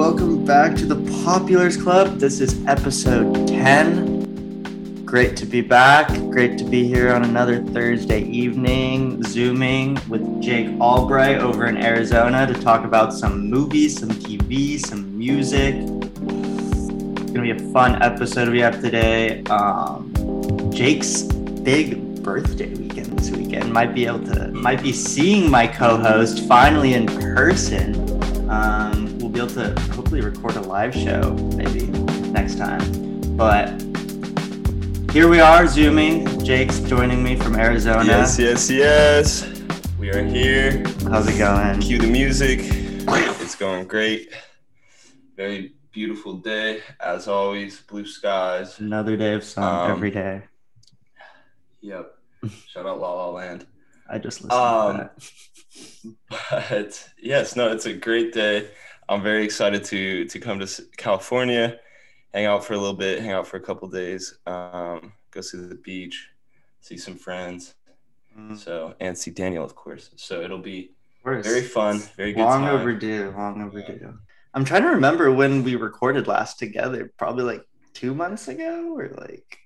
welcome back to the Popular's Club. This is episode 10. Great to be back. Great to be here on another Thursday evening, zooming with Jake Albright over in Arizona to talk about some movies, some TV, some music. It's gonna be a fun episode we have today. Um, Jake's big birthday weekend this weekend. Might be able to, might be seeing my co-host finally in person. Um, be able to hopefully record a live show maybe next time. But here we are, zooming. Jake's joining me from Arizona. Yes, yes, yes. We are here. How's it going? Cue the music. It's going great. Very beautiful day, as always. Blue skies. Another day of sun Um, every day. Yep. Shout out La La Land. I just listened um, to that. But yes, no, it's a great day. I'm very excited to to come to California, hang out for a little bit, hang out for a couple days, um, go see the beach, see some friends. Mm. So and see Daniel, of course. So it'll be very fun, very good long time. overdue. Long overdue. I'm trying to remember when we recorded last together. Probably like two months ago, or like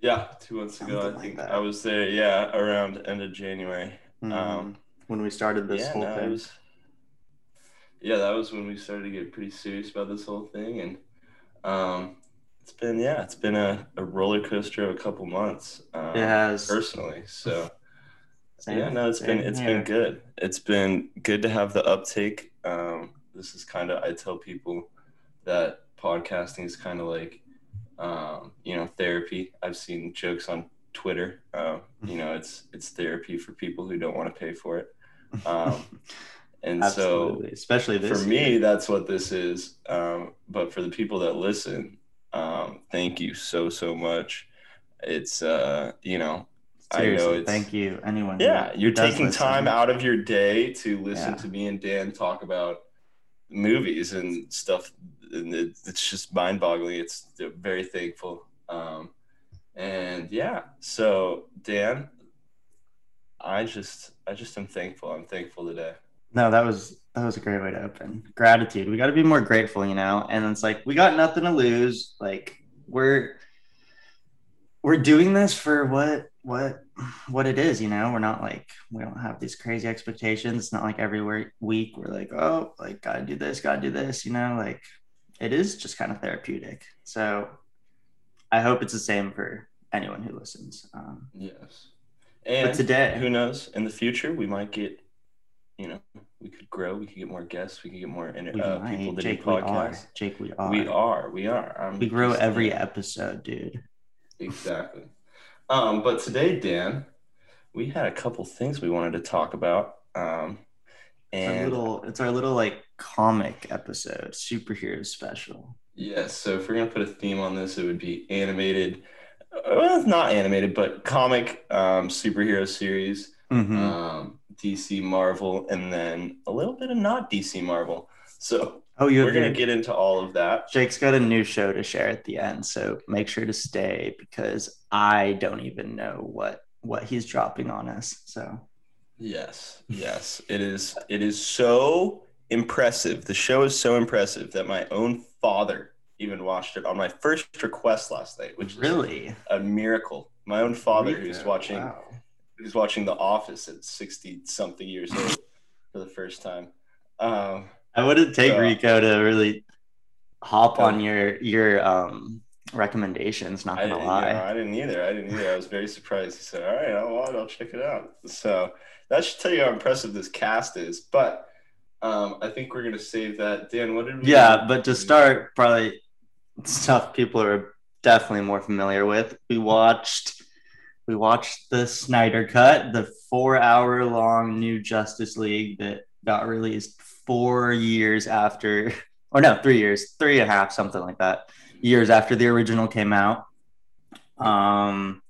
Yeah, two months ago, Something I think that. I was there. Yeah, around end of January. mm, Um, when we started this yeah, whole no, it thing. was- yeah, that was when we started to get pretty serious about this whole thing, and um, it's been yeah, it's been a, a roller coaster of a couple months. Um, It has. personally. So Same- yeah, no, it's been it's here. been good. It's been good to have the uptake. Um, this is kind of I tell people that podcasting is kind of like um, you know therapy. I've seen jokes on Twitter. Um, you know, it's it's therapy for people who don't want to pay for it. Um, and so especially this for me that's what this is. Um, but for the people that listen um, thank you so so much. It's uh, you know I know it's- thank you, anyone. yeah you're taking listen. time out of your day to listen Yeah. to me and dan talk about movies and stuff and it, it's just mind-boggling. It's very thankful. Um, and yeah so dan i just i just am thankful. I'm thankful today No, that was that was a great way to open. Gratitude. We got to be more grateful, you know. And it's like we got nothing to lose. Like we're we're doing this for what what what it is, you know. We're not like we don't have these crazy expectations. It's not like every week we're like, oh, like gotta do this, gotta do this, you know. Like it is just kind of therapeutic. So I hope it's the same for anyone who listens. Um, Yes. And today, who knows? In the future, we might get, you know, we could grow. We could get more guests. We could get more inter- uh, people to Jake, do podcasts. Jake, we are. We are. We are. I'm We grow every episode, dude. Exactly. Um, but today, Dan, we had a couple things we wanted to talk about. Um, It's our and little, it's our little like comic episode, superhero special. yes, so if we're gonna put a theme on this, it would be animated. Well, not animated, but comic um, superhero series. Mm-hmm. um, DC Marvel, and then a little bit of not DC Marvel. So oh, you we're have gonna get into all of that. Jake's got a new show to share at the end, so make sure to stay because I don't even know what what he's dropping on us. So Yes, yes, it is. It is so impressive. The show is so impressive that my own father even watched it on my first request last night, which is really, a miracle. My own father, who's watching, wow. Who's watching The Office at sixty something years old for the first time. Um, I wouldn't take Uh, Rico to really hop on your your um recommendations. Not gonna you lie. know, I didn't either. I didn't either. I was very surprised. He said, "All right, I'll, watch- I'll check it out." So that should tell you how impressive this cast is. But um, I think we're gonna save that. Dan, what did we? Yeah, but to start, probably stuff people are definitely more familiar with. We watched we watched the Snyder Cut, the four hour long new Justice League that got released four years after, or no, three years, three and a half, something like that, years after the original came out. Um,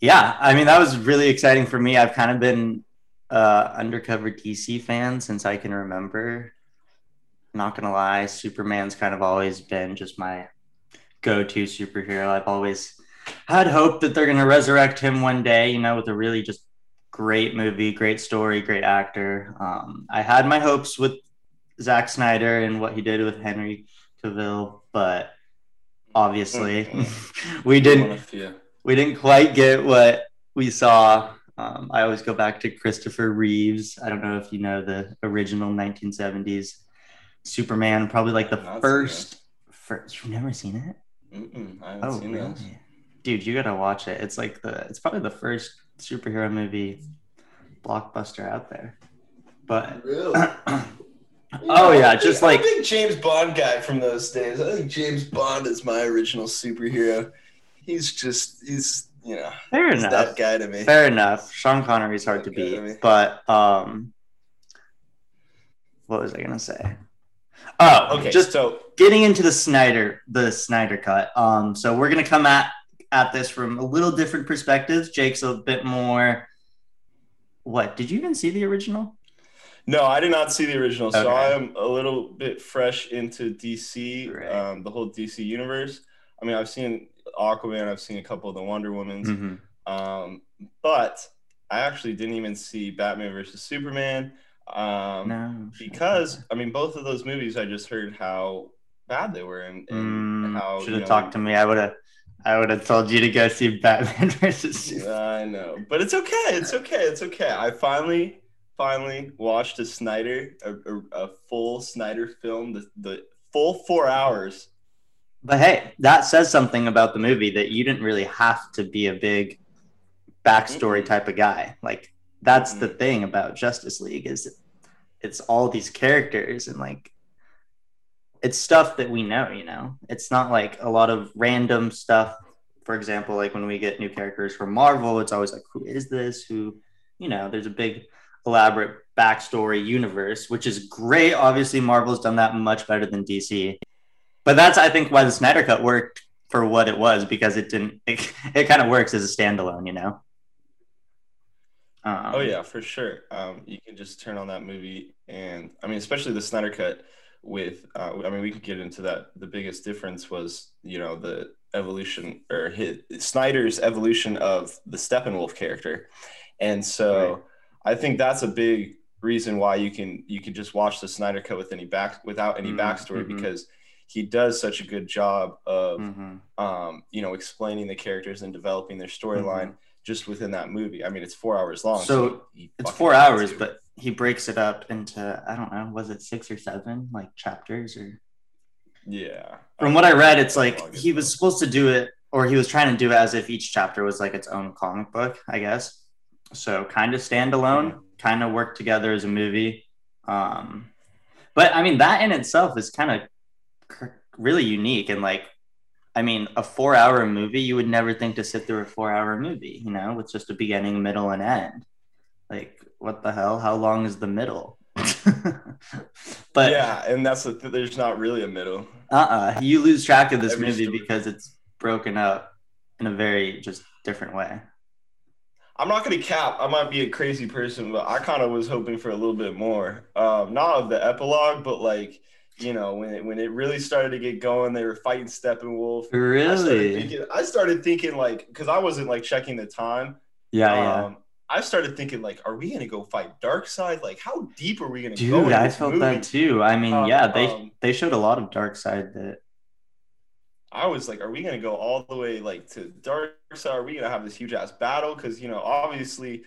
yeah, I mean that was really exciting for me. I've kind of been uh, undercover DC fan since I can remember. Not gonna lie, Superman's kind of always been just my go-to superhero. I've always had hope that they're gonna resurrect him one day, you know, with a really just great movie, great story, great actor. Um, I had my hopes with Zack Snyder and what he did with Henry Cavill, but obviously Mm-hmm. we didn't we didn't quite get what we saw. Um, I always go back to Christopher Reeves. I don't know if you know the original 1970s Superman, probably like the I've not first. First, you've never seen it? Mm-mm, I haven't Oh, seen really? those. Dude, you gotta watch it. It's like the it's probably the first superhero movie blockbuster out there. But Really? oh yeah, just like a big James Bond guy from those days. I think James Bond is my original superhero. He's just he's you know fair he's enough. that guy to me. Fair enough. Sean Connery's hard to beat, mean- but um, what was I gonna say? Oh, Okay, just so getting into the Snyder, the Snyder cut. Um, so we're gonna come at at this from a little different perspectives. Jake's a bit more. What did you even see the original? no, I did not see the original, so I am a little bit fresh into DC, Right. um, the whole DC universe. I mean, I've seen Aquaman, I've seen a couple of the Wonder Womans, Mm-hmm. um, but I actually didn't even see Batman versus Superman. Um, No, because I mean, both of those movies, I just heard how bad they were and, and how should you have know, talked to me. I would have. I would have told you to go see Batman versus. I know, but it's okay. It's okay. It's okay. I finally, finally watched a Snyder, a, a, a full Snyder film, the, the full four hours. But hey, that says something about the movie that you didn't really have to be a big backstory Mm-mm. type of guy. Like that's the Mm-mm. thing about Justice League is it's all these characters and like it's stuff that we know, you know. It's not like a lot of random stuff. For example, like when we get new characters from Marvel, it's always like who is this? Who, you know, there's a big elaborate backstory universe, which is great. Obviously, Marvel's done that much better than DC. But that's I think why the Snyder Cut worked for what it was because it didn't. It, it kind of works as a standalone, you know. Um, Oh yeah, for sure. Um, you can just turn on that movie, and I mean, especially the Snyder cut. With, uh, I mean, we could get into that. The biggest difference was, you know, the evolution or his, Snyder's evolution of the Steppenwolf character, and so Right. I think that's a big reason why you can you can just watch the Snyder cut with any back without any Mhm, backstory mhm. because he does such a good job of mhm. um, you know explaining the characters and developing their storyline Mhm. Just within that movie. I mean, it's four hours long. So, he It's four hours, to. but he breaks it up into I don't know, was it six or seven like chapters or yeah. from what I read, it's like he was supposed to do it, or he was trying to do it as if each chapter was like its own comic book, I guess. So kind of standalone, kind of work together as a movie. Um, but I mean, that in itself is kind of cr- really unique. And like, I mean, a four hour movie, you would never think to sit through a four hour movie, you know, with just a beginning, middle, and end. Like, what the hell? How long is the middle? but yeah, and that's the th- there's not really a middle. uh-uh you lose track of this Every movie story. because it's broken up in a very just different way I'm not gonna cap. I might be a crazy person, but I kind of was hoping for a little bit more. Um, not of the epilogue, but like you know when it, when it really started to get going, they were fighting Steppenwolf. I started really thinking, I started thinking like because I wasn't like checking the time. yeah yeah Um, I started thinking like, are we gonna go fight Darkseid? Like, how deep are we gonna go? dude i felt movie? that too i mean Um, yeah they um, they showed a lot of Darkseid that I was like, are we gonna go all the way like to Dark Side? Are we gonna have this huge ass battle? Because you know, obviously,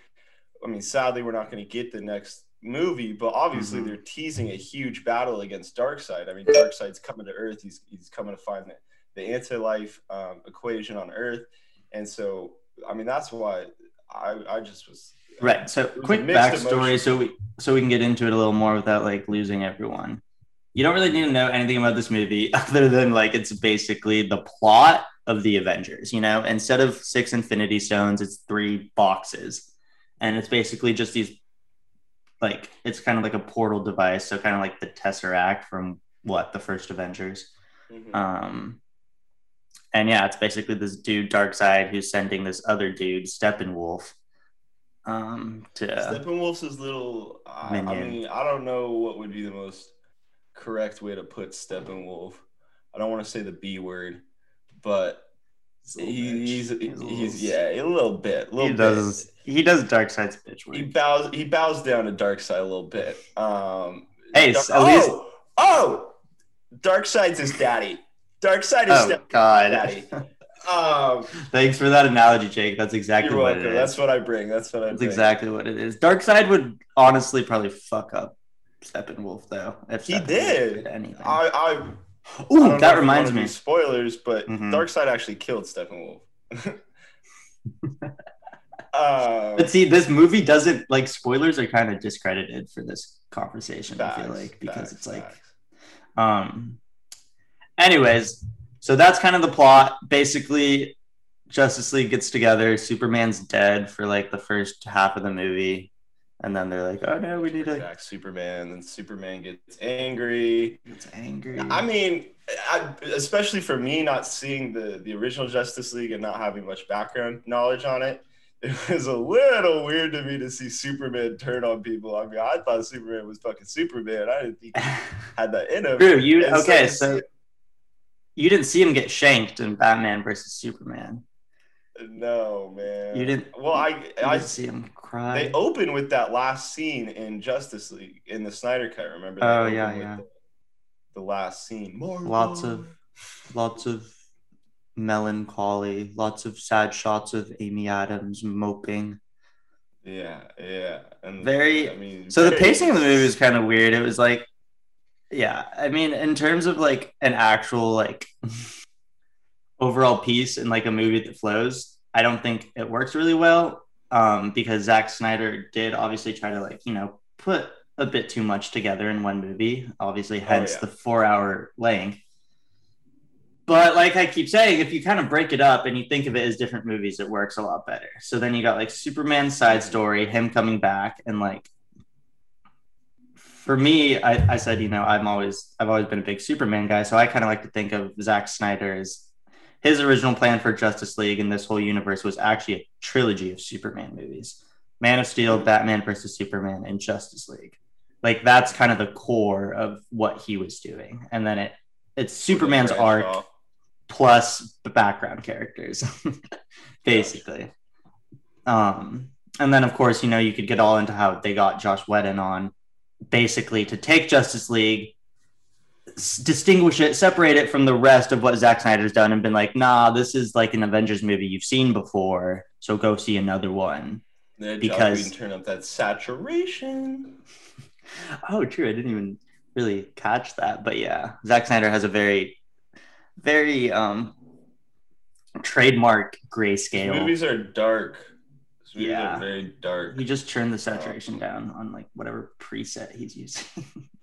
I mean, sadly, we're not gonna get the next movie, but obviously, Mhm. they're teasing a huge battle against Darkseid. I mean, Darkseid's coming to Earth. He's he's coming to find the, the anti-life um, equation on Earth, and so I mean, that's why I I just was right so was quick backstory emotion. so we so we can get into it a little more without like losing everyone you don't really need to know anything about this movie other than like it's basically the plot of the avengers you know instead of six infinity stones it's three boxes and it's basically just these like it's kind of like a portal device so kind of like the tesseract from what the first avengers Mhm. um and yeah it's basically this dude darkseid who's sending this other dude steppenwolf um to Steppenwolf's his little. I, I mean, I don't know what would be the most correct way to put Steppenwolf. I don't want to say the B word, but he, he's He's he's, yeah, a little bit. A little he does he does darkseid's bitch Bit. He bows he bows down to Darkseid a little bit. Um, Hey, Dar- s- at least- oh, Oh, Darkseid's his daddy. Darkseid is Oh God. daddy. Um, Thanks for that analogy, Jake. That's exactly you're what welcome. it is. That's what I bring. That's what I That's bring. exactly what it is. Darkseid would honestly probably fuck up Steppenwolf though. If He Steppenwolf did. anything. I, I, I Ooh, that reminds me. spoilers, but Mhm. Darkseid actually killed Steppenwolf. um, But see, this movie doesn't like spoilers are kind of discredited for this conversation. I feel like because facts, it's like, facts. um, anyways, so that's kind of the plot. Basically, Justice League gets together. Superman's dead for like the first half of the movie, and then they're like, "Oh no, we need to." attack Superman, and Superman gets angry. It's angry. I mean, I, especially for me, not seeing the the original Justice League and not having much background knowledge on it, it was a little weird to me to see Superman turn on people. I mean, I thought Superman was fucking Superman. I didn't think he had that in him. Drew, you And okay? to So you didn't see him get shanked in Batman versus Superman. no, man. You didn't. Well, I I didn't see him cry. they open with that last scene in Justice League in the Snyder cut. Remember? They Oh, yeah, yeah. The, the last scene. More Lots of- lots of melancholy, lots of sad shots of Amy Adams moping. Yeah, yeah. And Very- I mean, So the pacing of the movie was kind of weird. It was like, yeah, I mean, in terms of like an actual like overall piece and like a movie that flows, I don't think it works really well. Um, because Zack Snyder did obviously try to like, you know, put a bit too much together in one movie, obviously, hence yeah. the four hour length. But like I keep saying, if you kind of break it up and you think of it as different movies, it works a lot better. So then you got like Superman's side story, him coming back, and like for me, I, I said, you know, I'm always I've always been a big Superman guy, so I kind of like to think of Zack Snyder as his original plan for Justice League and this whole universe was actually a trilogy of Superman movies. Man of Steel, Batman versus Superman, and Justice League. Like that's kind of the core of what he was doing. And then it it's Superman's arc off. plus the background characters, basically. Um, and then of course, you know, you could get all into how they got Josh Whedon on basically to take Justice League, distinguish it, separate it from the rest of what Zack Snyder's done, and been like, nah, this is like an Avengers movie you've seen before, so go see another one. Then because- because turn up that saturation. Oh, true. I didn't even really catch that, but yeah, Zack Snyder has a very, very um trademark grayscale. Movies are dark. Movies Yeah. are very dark. He just turned the saturation down on like whatever preset he's using.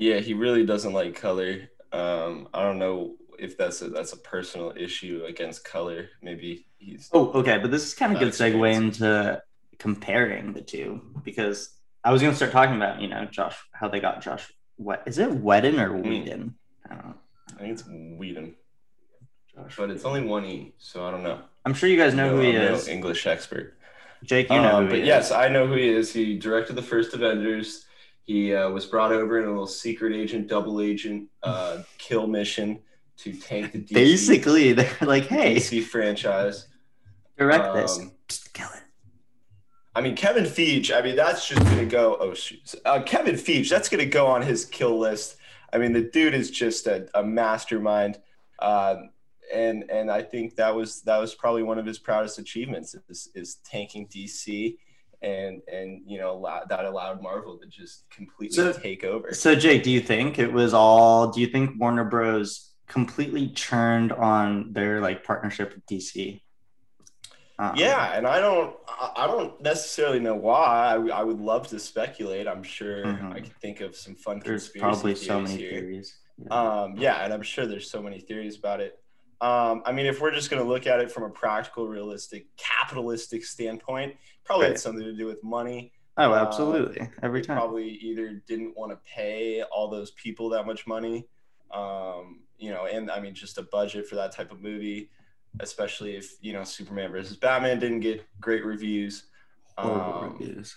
Yeah, he really doesn't like color. Um, I don't know if that's a that's a personal issue against color. Maybe he's oh, okay, but this is kind of Bad good segue into comparing the two because I was gonna start talking about you know Josh how they got Josh. What is it? Whedon or Hmm. Whedon? I don't know. I think it's Whedon, Josh, but it's only one e, so I don't know. I'm sure you guys know No, who he I'm no is. English expert. Jake, you know Um, but yes. I know who he is. He directed the first Avengers. He uh, was brought over in a little secret agent, double agent uh, kill mission to tank the DC, Basically, they're like, "Hey, DC franchise. direct this. Um, Psst, kill it." I mean, Kevin Feige. I mean, that's just gonna go. Oh shoot, uh, Kevin Feige. That's gonna go on his kill list. I mean, the dude is just a, a mastermind, um, and and I think that was that was probably one of his proudest achievements is, is tanking DC, and and you know allow, that allowed Marvel to just completely So- take over. So, Jake, do you think it was all? Do you think Warner Bros. completely churned on their like partnership with DC? Um, Yeah, and I don't, I don't necessarily know why. I, I would love to speculate. I'm sure Mhm. I could think of some fun There's conspiracy probably so many here. theories. Yeah. Um, yeah, and I'm sure there's so many theories about it. Um, I mean, if we're just going to look at it from a practical, realistic, capitalistic standpoint, probably Right. had something to do with money. oh, uh, absolutely. Every time. Probably either didn't want to pay all those people that much money, um, you know, and I mean, just a budget for that type of movie, especially if you know Superman versus Batman didn't get great reviews. Um, reviews.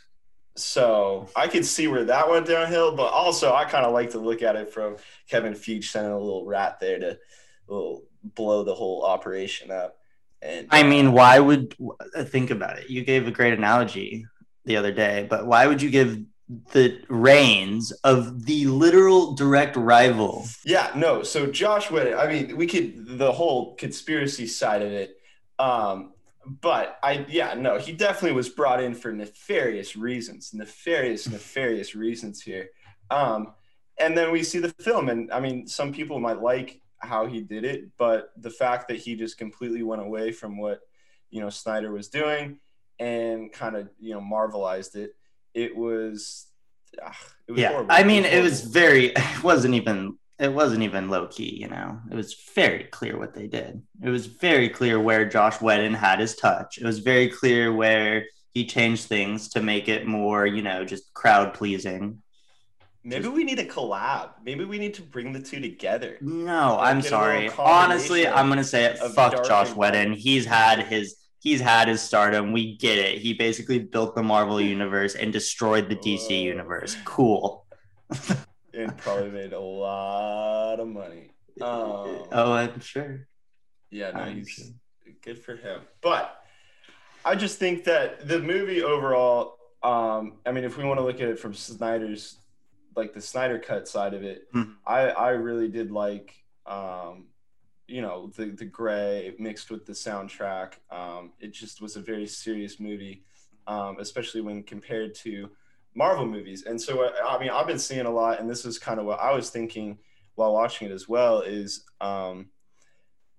so I could see where that went downhill, but also I kind of like to look at it from Kevin Feige sending a little rat there to little blow the whole operation up. And I mean, why would think about it? You gave a great analogy the other day, but why would you give the reins of the literal direct rival. Yeah, no. So Josh Whedon, I mean, we could the whole conspiracy side of it. Um, but I yeah, no, he definitely was brought in for nefarious reasons. Nefarious, nefarious reasons here. Um, and then we see the film, and I mean, some people might like how he did it, but the fact that he just completely went away from what you know Snyder was doing and kind of you know marvelized it it was, ugh, it was yeah, horrible. I mean, it horrible. was very. It wasn't even. It wasn't even low key. You know, it was very clear what they did. It was very clear where Josh Whedon had his touch. It was very clear where he changed things to make it more, you know, just crowd pleasing. Maybe we need a collab. Maybe we need to bring the two together. No, Like, I'm sorry. Honestly, I'm gonna say it. Fuck Josh and Whedon. He's had his he's had his stardom. We get it. He basically built the Marvel universe and destroyed the DC Whoa. universe. Cool. It probably made a lot of money. Um, oh, I'm sure. Yeah, no, I'm he's sure. good for him. But I just think that the movie overall, um, I mean, if we want to look at it from Snyder's, like the Snyder cut side of it, Mhm. I I really did like, um, you know, the the gray mixed with the soundtrack. Um, it just was a very serious movie, um, especially when compared to Marvel movies. And so, I, I mean, I've been seeing a lot, and this is kind of what I was thinking while watching it as well. Is um,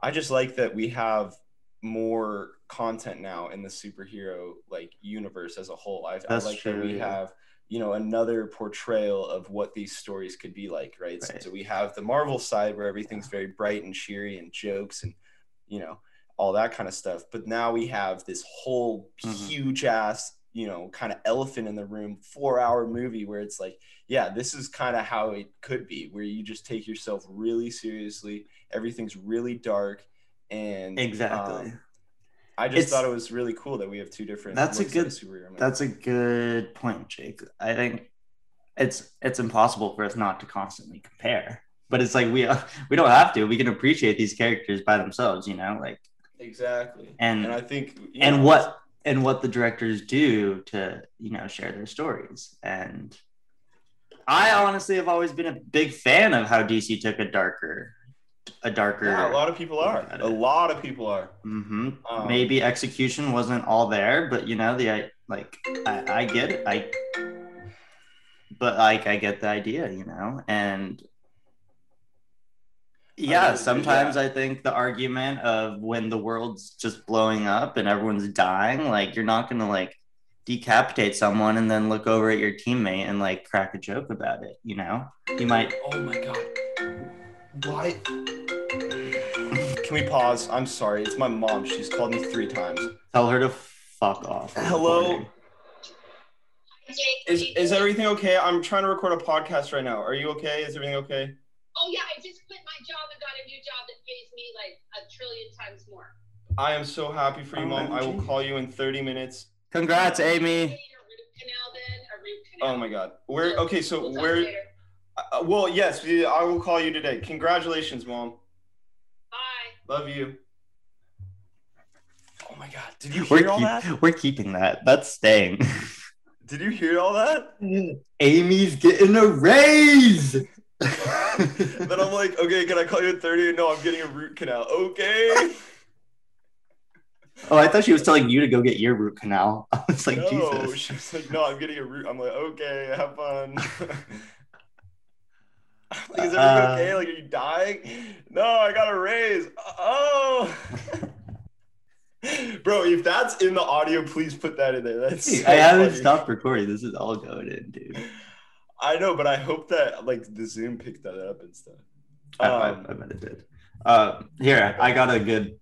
I just like that we have more content now in the superhero like universe as a whole. I, I like that we yeah. have you know another portrayal of what these stories could be like, right? So, Right. so we have the Marvel side where everything's very bright and cheery and jokes and you know all that kind of stuff. But now we have this whole Mhm. huge ass you know kind of elephant in the room four hour movie where it's like yeah this is kind of how it could be where you just take yourself really seriously everything's really dark and Exactly. um, I just It's- thought it was really cool that we have two different. That's a good- superhero. That's a good point, Jake. I think it's it's impossible for us not to constantly compare. But it's like we we don't have to. We can appreciate these characters by themselves, you know, like exactly. and And I think and know, what and what the directors do to you know share their stories and i honestly have always been a big fan of how dc took a darker a darker Yeah, a lot of people are. A lot of people are. Mm-hmm. Um, maybe execution wasn't all there but you know the I, like I, I get it i but like i get the idea you know and yeah really do, sometimes i think the argument of when the world's just blowing up and everyone's dying like you're not gonna like decapitate someone and then look over at your teammate and like crack a joke about it you know you might Oh my god. Why? Can we pause? I'm sorry. It's my mom. She's called me three times. tell her to fuck off Hello. recording. Is is everything okay? I'm trying to record a podcast right now. Are you okay? Is everything okay? Oh yeah, I just quit my job and got a new job that pays me like a trillion times more. I am so happy for you, mom. I will call you in 30 minutes. congrats amy a root canal then, a root oh canal. Oh my god. Where? Okay, so We'll talk where? later. Uh, well, yes, I will call you today. Congratulations, mom. Bye. Love you. Oh my god. Did you we're, hear all keep- that? we're keeping that that's staying Did you hear all that? amy's getting a raise then I'm like, okay, can I call you at 30? No, I'm getting a root canal. Okay. Oh, I thought she was telling you to go get your root canal. I was like, no, Jesus. she was like, no, I'm getting a root. I'm like, okay, have fun. like, is everything Uh, okay? Like, are you dying? No, I got a raise. Oh. Bro, if that's in the audio, please put that in there. That's so I haven't funny. stopped recording. This is all going in, dude. I know, but I hope that like the Zoom picked that up and stuff. I, I, Um, I bet it did. Uh, here, I got a good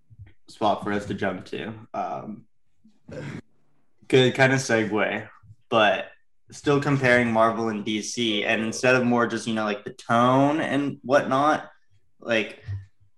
spot for us to jump to. Um, good kind of segue, but still comparing Marvel and DC. And instead of more just, you know, like the tone and whatnot, like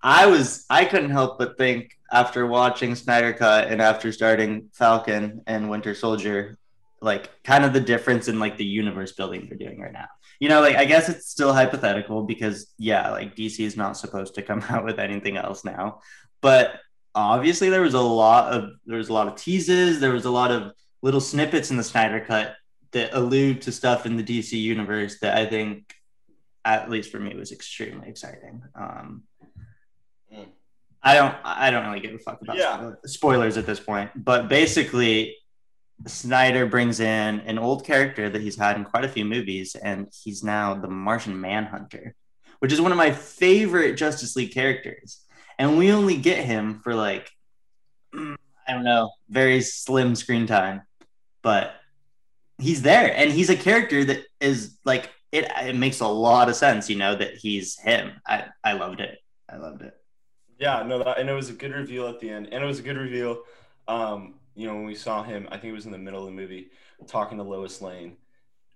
I was, I couldn't help but think after watching Snyder Cut and after starting Falcon and Winter Soldier, like kind of the difference in like the universe building they're doing right now. You know, like I guess it's still hypothetical because yeah, like DC is not supposed to come out with anything else now. But obviously there was a lot of there was a lot of teases, there was a lot of little snippets in the Snyder cut that allude to stuff in the DC universe that I think, at least for me, was extremely exciting. Um, Mm. I don't I don't really give a fuck about Yeah. spoilers at this point, but basically. Snyder brings in an old character that he's had in quite a few movies, and he's now the Martian Manhunter, which is one of my favorite Justice League characters. And we only get him for like, mm, I don't know, very slim screen time, but he's there, and he's a character that is like it. It makes a lot of sense, you know, that he's him. I I loved it. I loved it. Yeah, no, that, and it was a good reveal at the end, and it was a good reveal. Um, you know, when we saw him, I think it was in the middle of the movie, talking to Lois Lane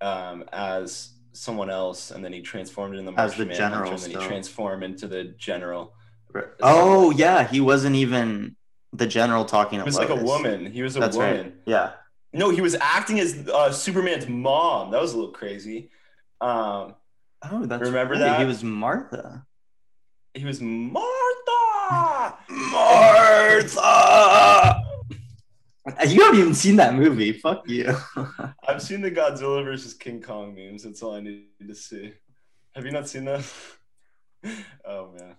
um, as someone else, and then he transformed into the As the general and then he transformed into the general. Oh yeah, he wasn't even the general talking. He was like a woman. He was a That's woman. right. Yeah. No, he was acting as uh, Superman's mom. That was a little crazy. Um, Oh, that's Remember right. that? he was Martha. he was Martha. Martha. You haven't even seen that movie. Fuck you. I've seen the Godzilla versus King Kong memes. That's all I need to see. Have you not seen that? oh man.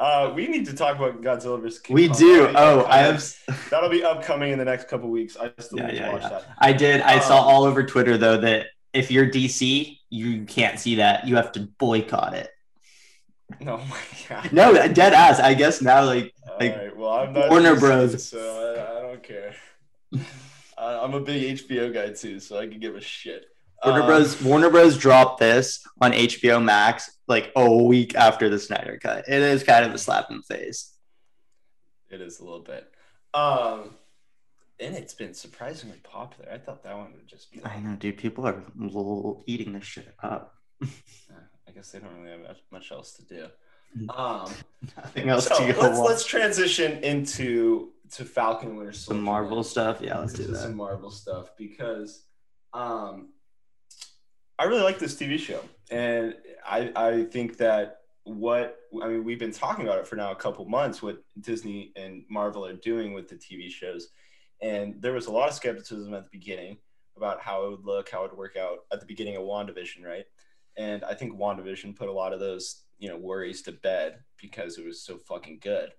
Uh, we need to talk about Godzilla vs. King we Kong. do. That'll Oh, I have. That'll be upcoming in the next couple weeks. I still Yeah, need to watch yeah. that. I did. I saw Um, all over Twitter though that if you're DC, you can't see that. You have to boycott it. No, my God. No, dead ass. I guess now, like, like, All right. Well, I'm not Warner Bros. so I, I don't care. I, I'm a big HBO guy too, so I can give a shit. Warner Um, Bros. Warner Bros. dropped this on HBO Max like a week after the Snyder Cut. It is kind of a slap in the face. It is a little bit. Um, and it's been surprisingly popular. I thought that one would just be. Like, I know, dude. People are eating this shit up. I guess they don't really have much, else to do. Mm. Um, Nothing else so to go let's let's transition into to Falcon Winter Some Soldier. Marvel stuff. Yeah, let's do that. Some Marvel stuff because, um, I really like this TV show, and I I think that what I mean we've been talking about it for now a couple months. What Disney and Marvel are doing with the TV shows, and there was a lot of skepticism at the beginning about how it would look, how it would work out at the beginning of WandaVision, right? And I think WandaVision put a lot of those you know worries to bed because it was so fucking good.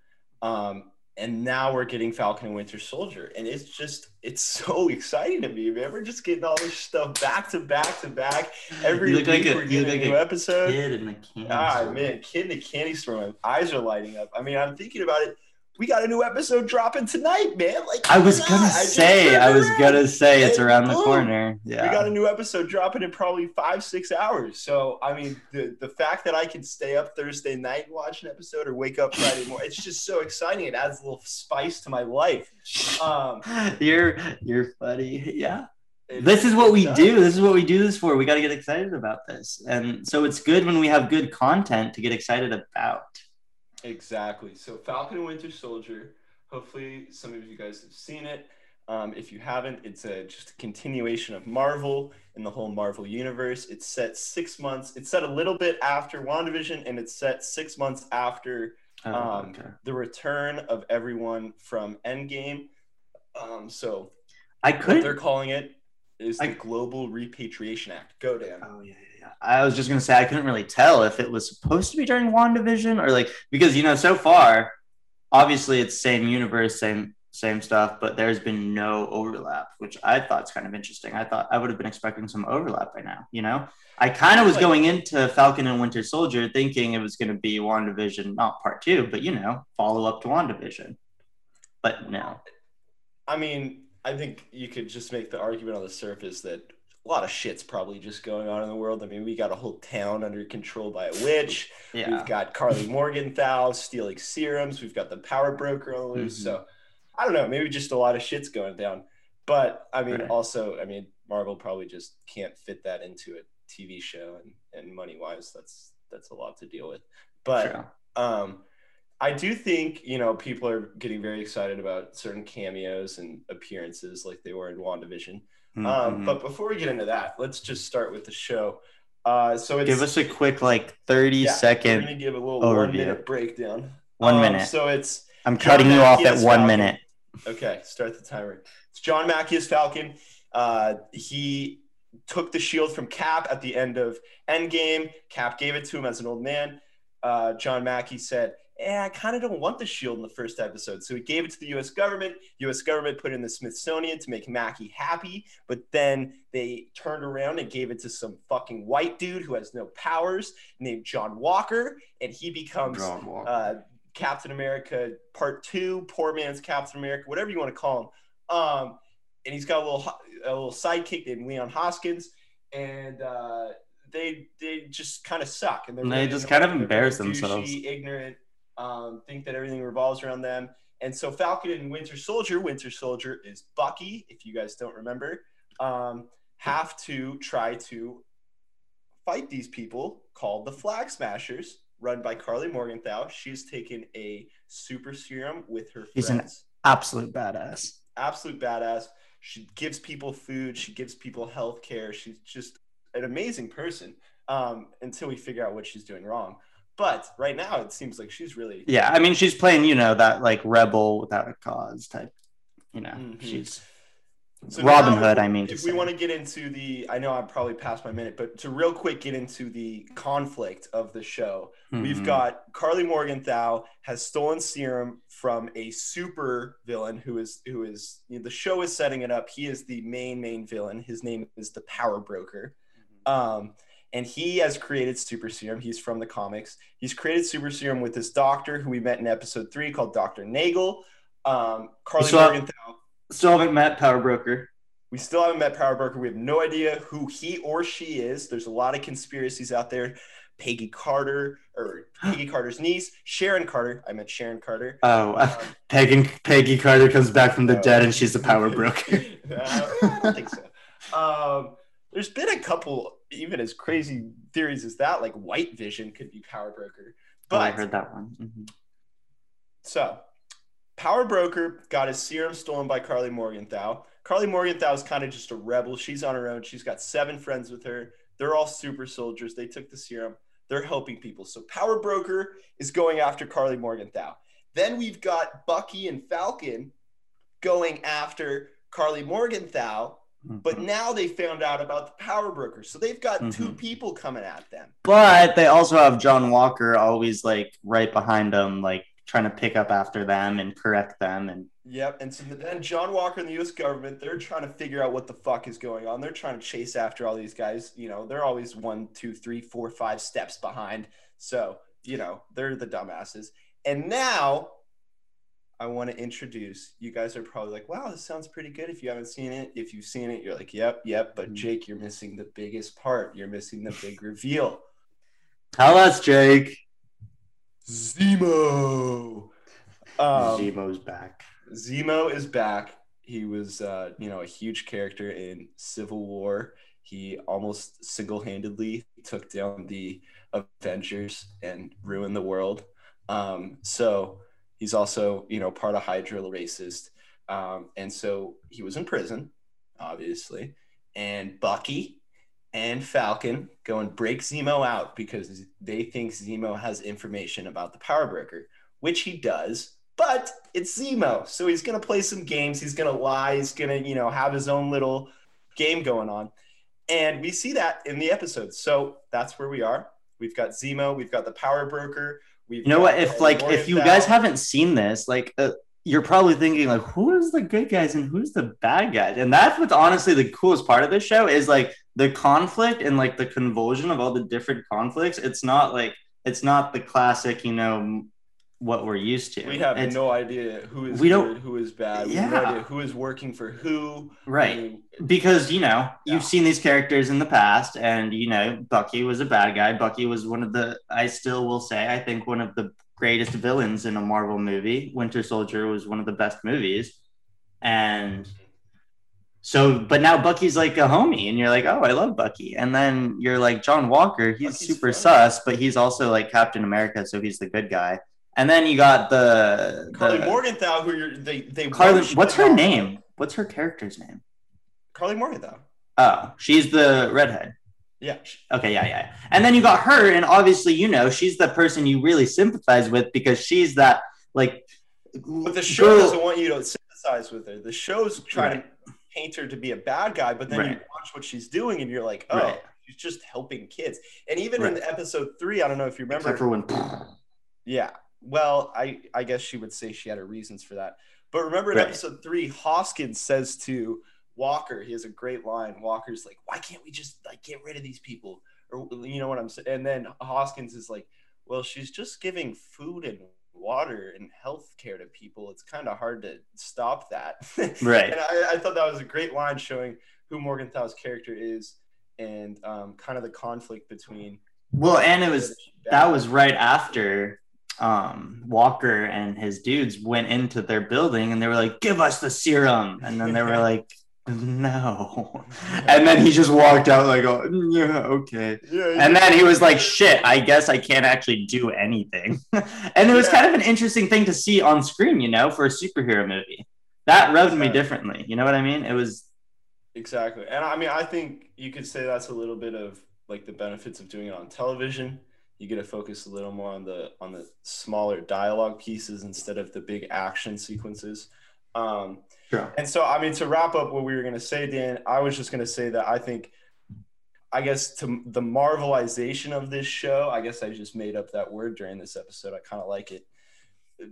Um, and now we're getting Falcon and Winter Soldier, and it's just it's so exciting to me, man. We're just getting all this stuff back to back to back. Every You week like a- we're you look getting like a new a episode. Kid in the candy Ah store. man, kid in the candy store. My eyes are lighting up. I mean, I'm thinking about it. We got a new episode dropping tonight, man. Like I was gonna just say, turned I was gonna say it's around the corner. Yeah, We got a new episode dropping in probably five, six hours. So I mean, the the fact that I can stay up Thursday night and watch an episode or wake up Friday morning, it's just so exciting. It adds a little spice to my life. Um, you're you're funny. Yeah. This is what we does. do. This is what we do this for. We got to get excited about this. And so it's good when we have good content to get excited about. Exactly. So Falcon and Winter Soldier. Hopefully, some of you guys have seen it. Um, if you haven't, it's a just a continuation of Marvel and the whole Marvel universe. It's set six months. It's set a little bit after WandaVision, and it's set six months after Oh, Um, okay. the return of everyone from Endgame. Um, so I could. What they're calling it is the I- Global Repatriation Act. Go, Dan. Oh yeah, yeah. I was just gonna say I couldn't really tell if it was supposed to be during WandaVision or like because you know so far, obviously it's same universe, same same stuff, but there's been no overlap, which I thought is kind of interesting. I thought I would have been expecting some overlap by now. You know, I kind of was going into Falcon and Winter Soldier thinking it was going to be WandaVision, not part two, but you know, follow up to WandaVision. But no, I mean, I think you could just make the argument on the surface that a lot of shit's probably just going on in the world. I mean, we got a whole town under control by a witch. yeah, We've got Karli Morgenthau stealing serums. We've got the power broker on the loose. Mhm. So I don't know. Maybe just a lot of shit's going down. But I mean, Right. also, I mean, Marvel probably just can't fit that into a TV show, and, and money wise, that's that's a lot to deal with. But um, I do think you know people are getting very excited about certain cameos and appearances, like they were in WandaVision. Um, Mhm. but before we get into that, let's just start with the show. Uh, so it's, give us a quick like 30 yeah, second. We're gonna give a little overview. one minute breakdown. One Um, minute. So it's I'm John cutting you off at one Falcon. minute. okay. Start the timer. It's John Mackie as Falcon. Uh, he took the shield from Cap at the end of Endgame. Cap gave it to him as an old man. Uh, John Mackie said, eh, I kind of don't want the shield in the first episode. So he gave it to the US government. US government put it in the Smithsonian to make Mackie happy. But then they turned around and gave it to some fucking white dude who has no powers named John Walker. And he becomes uh, Captain America Part Two, Poor Man's Captain America, whatever you want to call him. Um, and he's got a little a little sidekick named Leon Hoskins, and uh, they they just kind of suck, and they're They just kind of embarrass themselves. douchey, ignorant, um, think that everything revolves around them. And so Falcon and Winter Soldier, Winter Soldier is Bucky, if you guys don't remember, um, have to try to fight these people called the Flag Smashers, run by Karli Morgenthau. She's taken a super serum with her She's an- friends. Absolute badass. Absolute badass. She gives people food. She gives people health care. She's just an amazing person um, until we figure out what she's doing wrong. But right now, it seems like she's really Yeah, I mean, she's playing, you know, that like rebel without a cause type. You know, Mhm. she's So Robin Hood. I mean, if we say. want to get into the, I know I'm probably past my minute, but to real quick get into the conflict of the show, we've Mhm. got Karli Morgenthau has stolen serum from a super villain who is who is you know, the show is setting it up. He is the main main villain. His name is the Power Broker, um, and he has created super serum. He's from the comics. He's created super serum with this doctor who we met in episode three called Doctor Nagel. Um, Karli saw- Morgenthau. still haven't met Power Broker. We still haven't met Power Broker. We have no idea who he or she is. There's a lot of conspiracies out there. Peggy Carter or Peggy Carter's niece, Sharon Carter. I meant Sharon Carter. Oh, Um, Peggy, Peggy Carter comes back from the uh, dead and she's the Power Broker. Uh, I don't think so. Um, there's been a couple, even as crazy theories as that, like White Vision could be Power Broker. Oh, I heard that one. Mhm. So, Power Broker got his serum stolen by Karli Morgenthau. Karli Morgenthau is kind of just a rebel. She's on her own. She's got seven friends with her. They're all super soldiers. They took the serum. They're helping people. So, Power Broker is going after Karli Morgenthau. Then we've got Bucky and Falcon going after Karli Morgenthau. But Mhm. now they found out about the Power Broker. So they've got two Mhm. people coming at them. But they also have John Walker always like right behind them, like trying to pick up after them and correct them. And Yep. And so then John Walker and the US government, they're trying to figure out what the fuck is going on. They're trying to chase after all these guys. You know, they're always one, two, three, four, five steps behind. So, you know, they're the dumbasses. And now I want to introduce you guys are probably like, wow, this sounds pretty good. If you haven't seen it, if you've seen it, you're like, yep, yep. But Mhm. Jake, you're missing the biggest part. You're missing the big reveal. tell us, Jake. Zemo. Um, Zemo's back. Zemo is back. He was, uh, you know, a huge character in Civil War. He almost single-handedly took down the Avengers and ruined the world. Um, so he's also, you know, part of Hydra racist. Um, and so he was in prison, obviously. And Bucky and Falcon go and break Zemo out because they think Zemo has information about the Power Broker, which he does. But it's Zemo, so he's gonna play some games. He's gonna lie. He's gonna, you know, have his own little game going on, and we see that in the episode. So that's where we are. We've got Zemo. We've got the Power Broker. We've You know what? If like if you guys haven't seen this, like uh, you're probably thinking like, who is the good guys and who's the bad guys? And that's what's honestly the coolest part of this show is like the conflict and like the convulsion of all the different conflicts. It's not like it's not the classic, you know, what we're used to. we have It's- no idea who is we good, don't- who is bad. We have no Yeah. idea who is working for who. I right. mean, because you know Yeah. you've seen these characters in the past and you know bucky was a bad guy bucky was one of the i still will say i think one of the greatest villains in a marvel movie winter soldier was one of the best movies and so but now bucky's like a homie and you're like oh i love bucky and then you're like john walker he's Bucky's super fun. sus but he's also like captain america so he's the good guy and then you got the, Karli the Morgenthau, who you're, they they Karli- what's her name what's her character's name Karli Morgenthau. oh she's the redhead Yeah. Okay, yeah, yeah. And then you got her, and obviously, you know, she's the person you really sympathize with because she's that like. But the show girl- doesn't want you to sympathize with her. The show's trying to paint her to be a bad guy, but then you watch what she's doing and you're like, oh, Right. she's just helping kids. And even in episode three, I don't know if you remember. Except for when. Yeah. Well, I I guess she would say she had her reasons for that. But remember in Right. episode three, Hoskins says to Walker, he has a great line. Walker's like, "Why can't we just like get rid of these people?" Or you know what I'm saying? And then Hoskins is like, "Well, she's just giving food and water and health care to people. It's kind of hard to stop that." Right. and I, I thought that was a great line showing who Morgenthau's character is and um, kind of the conflict between. Well, and it was that was right after um, Walker and his dudes went into their building and they were like, "Give us the serum," and then they were like, "No," and then he just walked out like, "Oh, yeah, okay." yeah, And then he was like, "Shit, I guess I can't actually do anything." and it was kind of an interesting thing to see on screen, you know, for a superhero movie. That rubbed me differently. You know what I mean? It was Exactly. And I mean, I think you could say that's a little bit of like the benefits of doing it on television. You get to focus a little more on the on the smaller dialogue pieces instead of the big action sequences. Um, and so, I mean, to wrap up what we were going to say, Dan, I was just going to say that I think, I guess, to the Marvelization of this show, I guess I just made up that word during this episode. I kind of like it.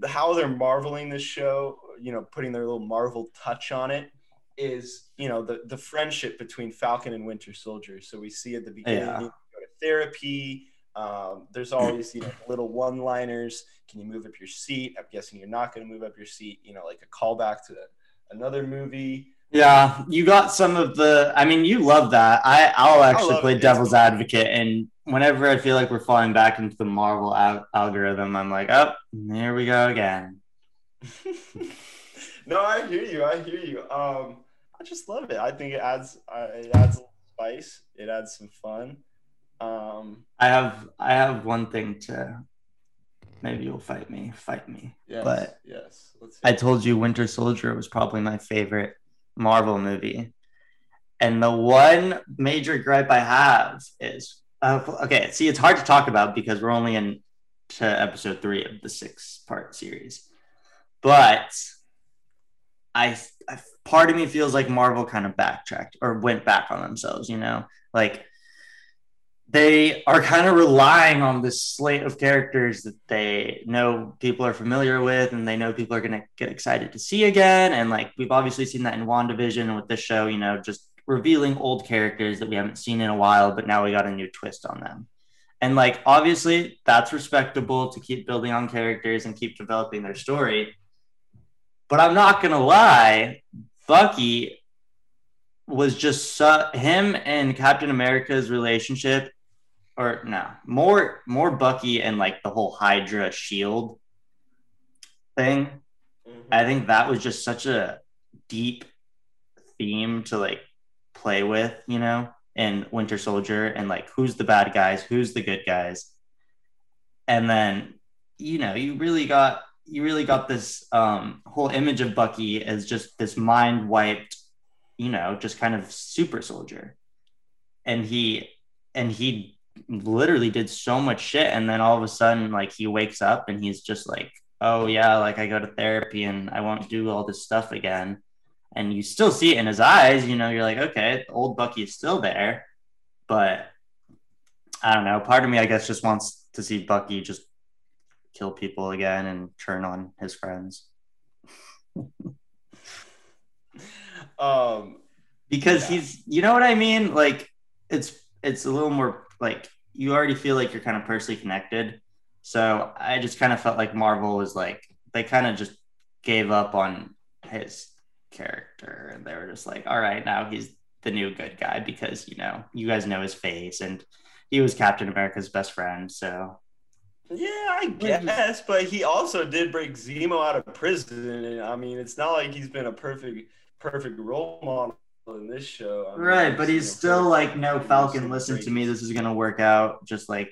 How they're marveling this show, you know, putting their little Marvel touch on it, is you know the the friendship between Falcon and Winter Soldier. So we see at the beginning, Yeah. you go to therapy. Um, there's always you know little one-liners. Can you move up your seat? I'm guessing you're not going to move up your seat. You know, like a callback to another movie. Yeah, you got some of the. I mean, you love that. I I'll actually play it. devil's advocate, and whenever I feel like we're falling back into the Marvel al- algorithm, I'm like, oh, here we go again. no, I hear you. I hear you. Um, I just love it. I think it adds uh, it adds a little spice. It adds some fun. Um, I have I have one thing to. Maybe you'll fight me. Fight me. yes, But- yes. Let's I told you Winter Soldier was probably my favorite Marvel movie. And the one major gripe I have is uh, okay, see, it's hard to talk about because we're only in to episode three of the six part series. But I, I part of me feels like Marvel kind of backtracked or went back on themselves, you know? Like they are kind of relying on this slate of characters that they know people are familiar with and they know people are going to get excited to see again. And like we've obviously seen that in WandaVision with this show, you know, just revealing old characters that we haven't seen in a while, but now we got a new twist on them. And like obviously that's respectable to keep building on characters and keep developing their story. But I'm not going to lie, Bucky was just su- him and Captain America's relationship or no, more more Bucky and like the whole Hydra shield thing. Mhm. I think that was just such a deep theme to like play with, you know, in Winter Soldier and like who's the bad guys, who's the good guys. And then, you know, you really got you really got this um whole image of Bucky as just this mind wiped, you know, just kind of super soldier. And he and he literally did so much shit and then all of a sudden like he wakes up and he's just like oh yeah like i go to therapy and i won't do all this stuff again. And you still see it in his eyes you know you're like okay old bucky is still there. But i don't know part of me i guess just wants to see bucky just kill people again and turn on his friends. Um, because Yeah. he's you know what i mean? Like it's it's a little more like you already feel like you're kind of personally connected. So i just kind of felt like marvel was like they kind of just gave up on his character and they were just like all right now he's the new good guy because you know you guys know his face and he was captain america's best friend so. Yeah, I guess, but he also did break Zemo out of prison, and I mean, it's not like he's been a perfect, perfect role model in this show. I mean, right but he's still like no falcon listen to me this is going to work out just like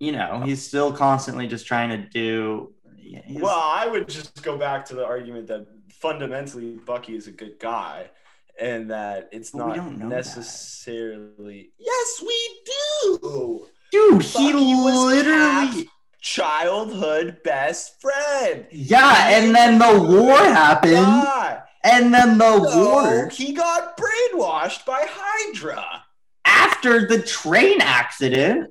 you know he's still constantly just trying to do he's- Well, I would just go back to the argument that fundamentally Bucky is a good guy, and that it's But not don't that. necessarily. Yes, we do. dude he Bucky was literally Childhood best friend. yeah and then the war happened. And then the No, war he got brainwashed by Hydra. after the train accident.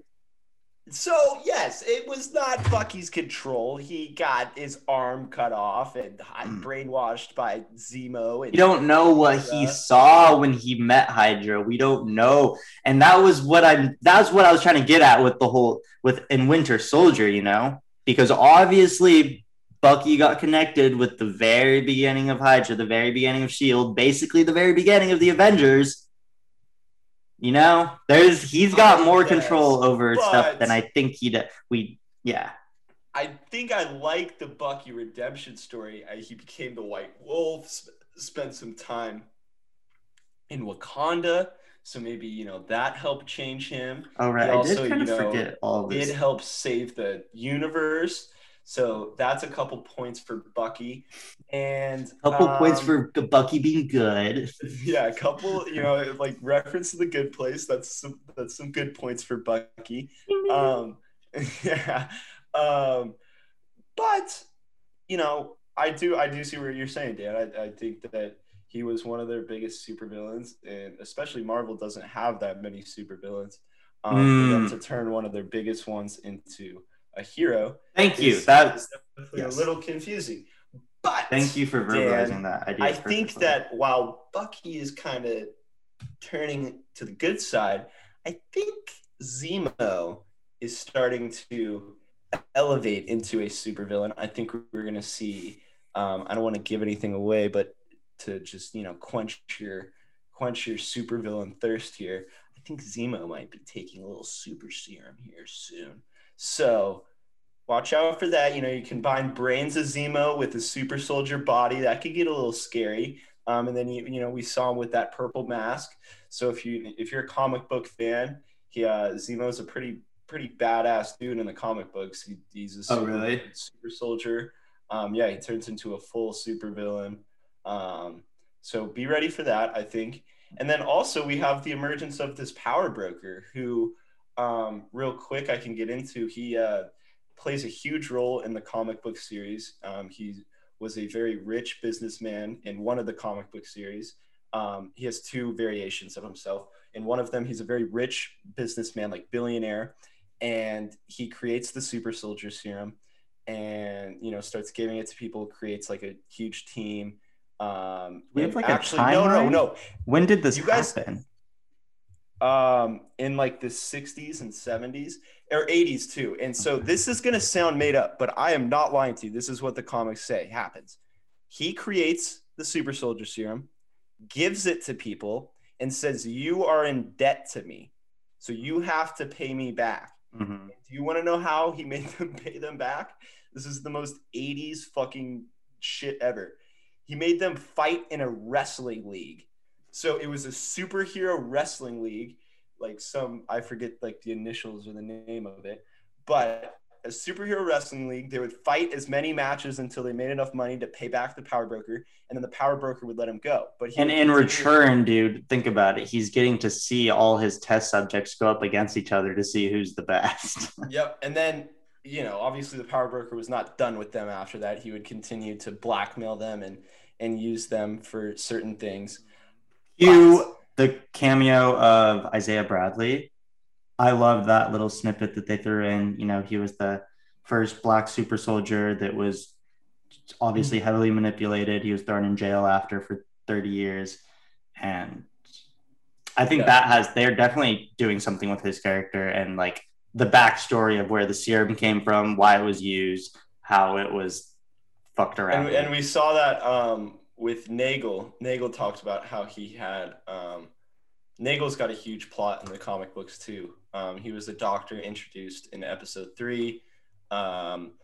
So yes, it was not Bucky's control. He got his arm cut off and Mm. brainwashed by Zemo. And We don't know what he saw when he met Hydra. We don't know, and that was what I'm. That's what I was trying to get at with the whole with in Winter Soldier. You know, because obviously Bucky got connected with the very beginning of Hydra, the very beginning of Shield, basically the very beginning of the Avengers. You know, there's he's got more Yes, control over stuff than I think he would We yeah. I think I like the Bucky redemption story. I, he became the White Wolf, sp- spent some time in Wakanda, so maybe you know that helped change him. All right, He I also, did kind you know, forget all this. It helped save the universe, so that's a couple points for Bucky. And a couple points um, for Bucky being good. yeah, a couple, you know, like reference to the good place. That's some that's some good points for Bucky. Um, yeah. Um, but you know, I do I do see what you're saying, Dan. I, I think that he was one of their biggest supervillains, and especially Marvel doesn't have that many supervillains. Um, For them Mm. to turn one of their biggest ones into a hero Thank you. That definitely yes. a little confusing. But thank you for Dan, verbalizing that. I, do I it think that while Bucky is kind of turning to the good side, I think Zemo is starting to elevate into a supervillain. I think we're going to see. Um, I don't want to give anything away, but to just you know quench your quench your supervillain thirst here, I think Zemo might be taking a little super serum here soon. So watch out for that. You know, you combine brains of Zemo with a super soldier body. That could get a little scary. Um, and then you, you know we saw him with that purple mask. So if you if you're a comic book fan, he uh, Zemo's a pretty pretty badass dude in the comic books. He, he's a super, Oh, super, really? super soldier. Um, yeah, he turns into a full super villain. Um, so be ready for that, I think. And then also we have the emergence of this power broker who, um, real quick, I can get into. He uh, plays a huge role in the comic book series. Um, he was a very rich businessman in one of the comic book series. Um, he has two variations of himself. In one of them, he's a very rich businessman, like billionaire, and he creates the super soldier serum and you know starts giving it to people creates like a huge team um We have, like, a actually no no no when did this You guys- happen? Um in like the 60s and 70s or 80s too and so this is going to sound made up but i am not lying to you this is what the comics say happens he creates the super soldier serum gives it to people and says you are in debt to me so you have to pay me back Mhm. do you want to know how he made them pay them back? This is the most 80s fucking shit ever. He made them fight in a wrestling league. So it was a superhero wrestling league, like some, I forget like the initials or the name of it, but a superhero wrestling league. They would fight as many matches until they made enough money to pay back the power broker, and then the power broker would let him go. But he And in return, dude, think about it. He's getting to see all his test subjects go up against each other to see who's the best. Yep. And then, you know, obviously the power broker was not done with them after that. He would continue to blackmail them and and use them for certain things. Cue the cameo of Isaiah Bradley. I love that little snippet that they threw in. You know, he was the first black super soldier that was obviously heavily manipulated. He was thrown in jail after for 30 years. And I think Yeah. that has, they're definitely doing something with his character and like the backstory of where the serum came from, why it was used, how it was fucked around. And, and we saw that um, with Nagel. Nagel talked about how he had um, Nagel's got a huge plot in the comic books too. Um, he was a doctor introduced in episode three. Um,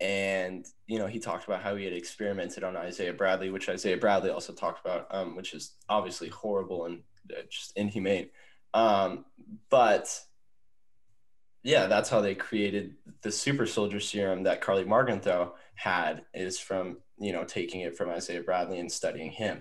and you know he talked about how he had experimented on Isaiah Bradley, which Isaiah Bradley also talked about, um, which is obviously horrible and uh, just inhumane. Um, but yeah, that's how they created the super soldier serum that Karli Morgenthau had is from you know taking it from Isaiah Bradley and studying him.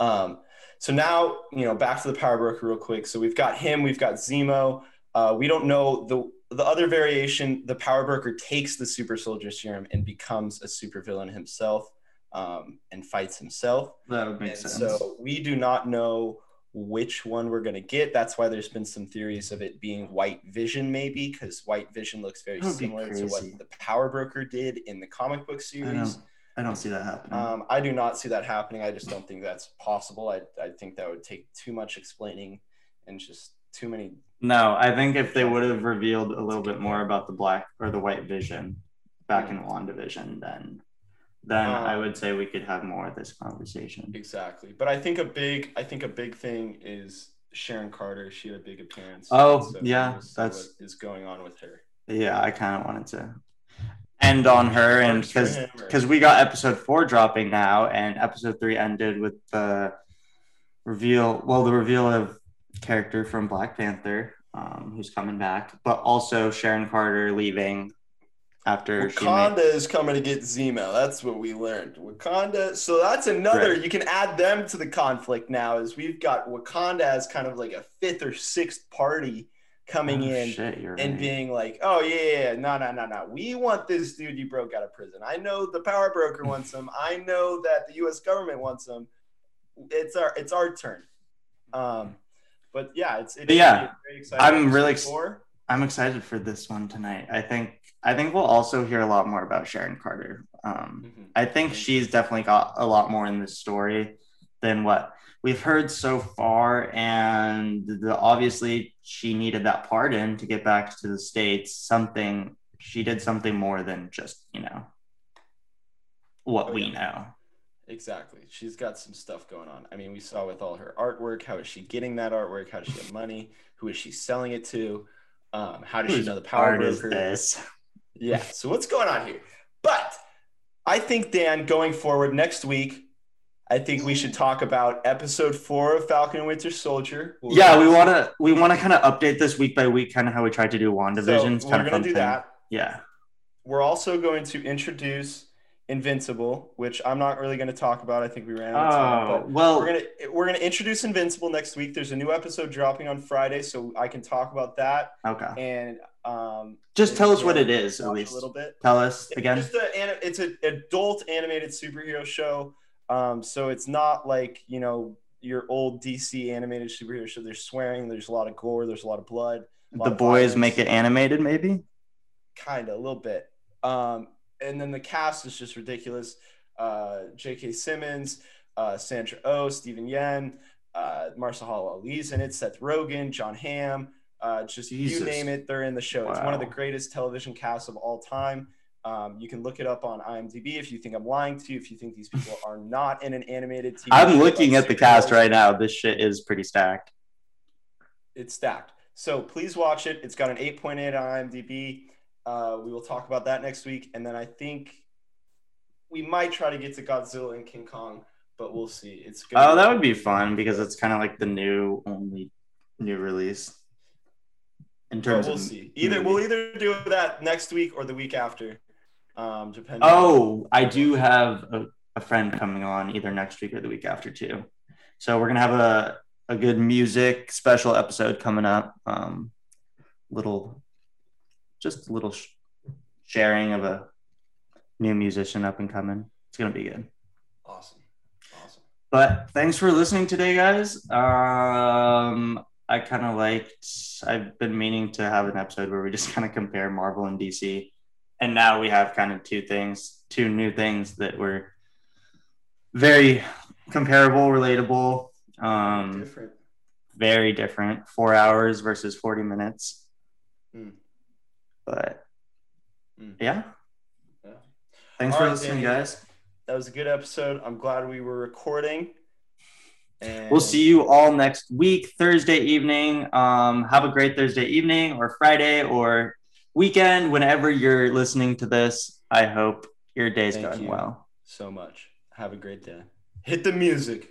Mhm. Um, so now, you know, back to the power broker real quick. So we've got him, we've got Zemo. Uh, we don't know the the other variation. The power broker takes the super soldier serum and becomes a supervillain himself. um, and fights himself. That would make And sense. so we do not know which one we're going to get. That's why there's been some theories of it being White Vision, maybe, because White Vision looks very That would be similar to what the Power Broker did in the comic book I series. don't, I don't see that happening. Um, I do not see that happening. I just don't think that's possible. I, I think that would take too much explaining and just too many. no, I think if they would have revealed a little bit more about the black or the white vision back in WandaVision, then then Um, I would say we could have more of this conversation. Exactly. But I think a big I think a big thing is Sharon Carter. She had a big appearance. Oh, So yeah, that's- what is going on with her. Yeah, I kind of wanted to end on her, and because because we got episode four dropping now, and episode three ended with the reveal. Well, the reveal of character from Black Panther, um, who's coming back, but also Sharon Carter leaving after she made. Wakanda is coming to get Zemo. That's what we learned. Wakanda. So that's another. Right. You can add them to the conflict now. Is we've got Wakanda as kind of like a fifth or sixth party coming Oh, in shit, and right. being like, "Oh yeah, yeah, no, no, no, no. We want this dude you broke out of prison. I know the power broker wants him. I know that the U.S. government wants him. It's our it's our turn." Um, but yeah, it's it's But yeah, gonna be a very exciting I'm really ex- I'm excited for this one tonight. I think I think we'll also hear a lot more about Sharon Carter. Um, Mhm. I think she's definitely got a lot more in this story than what we've heard so far. And the, obviously, she needed that pardon to get back to the States. Something, she did something more than just, you know, what Oh, we yeah. know. Exactly. She's got some stuff going on. I mean, we saw with all her artwork. How is she getting that artwork? How does she get money? Who is she selling it to? Um, how does she know the power is this? Yeah. So what's going on here? But I think Dan, going forward next week, I think we should talk about episode four of Falcon and Winter Soldier. We'll- Yeah, we want to we want to kind of update this week by week, kind of how we tried to do So WandaVision. It's we're kind of gonna do thing. that. Yeah. We're also going to introduce Invincible, which I'm not really going to talk about. I think we ran out of time. Oh But well, we're gonna we're gonna introduce Invincible next week. There's a new episode dropping on Friday, so I can talk about that okay. and um, Just tell us what it is at least. a little bit. Tell us It's again. just a, it's an adult animated superhero show. Um, so it's not like you know your old DC animated superhero show. There's swearing. There's a lot of gore. There's a lot of blood. lot The of boys violence. make it animated, maybe. kind of a little bit. Um, and then the cast is just ridiculous. Uh, J.K. Simmons, uh, Sandra Oh, Steven Yeun, uh, Mahershala Ali's in it, Seth Rogen, Jon Hamm. Uh, just Jesus. you name it, they're in the show. It's one of the greatest television casts of all time. Um, you can look it up on IMDb if you think I'm lying to you. If you think these people are not in an animated TV, I'm looking at the cast right now. This shit is pretty stacked. it's stacked. So please watch it. It's got an 8.8 on IMDb. Uh, we will talk about that next week, and then I think we might try to get to Godzilla and King Kong, but we'll see. It's gonna Oh, that would be fun because it's kind of like the new only new release. In terms we'll of see. Either movie. we'll either do that next week or the week after, um, depending. Oh, I do have a, a friend coming on either next week or the week after too. So we're gonna have a a good music special episode coming up. Um, little, just a little sh- sharing of a new musician up and coming. It's gonna be good. Awesome, awesome. But thanks for listening today, guys. Um, I kind of liked. I've been meaning to have an episode where we just kind of compare Marvel and DC, and now we have kind of two things, two new things that were very comparable, relatable, um, Different. very different. Four hours versus forty minutes. Mm. But Mm. yeah, Yeah. thanks All for right, listening, Danny. guys. That was a good episode. I'm glad we were recording. And We'll see you all next week, Thursday evening. Um, have a great Thursday evening or Friday or weekend, whenever you're listening to this. I hope your day's going well. so much. Have a great day. Hit the music.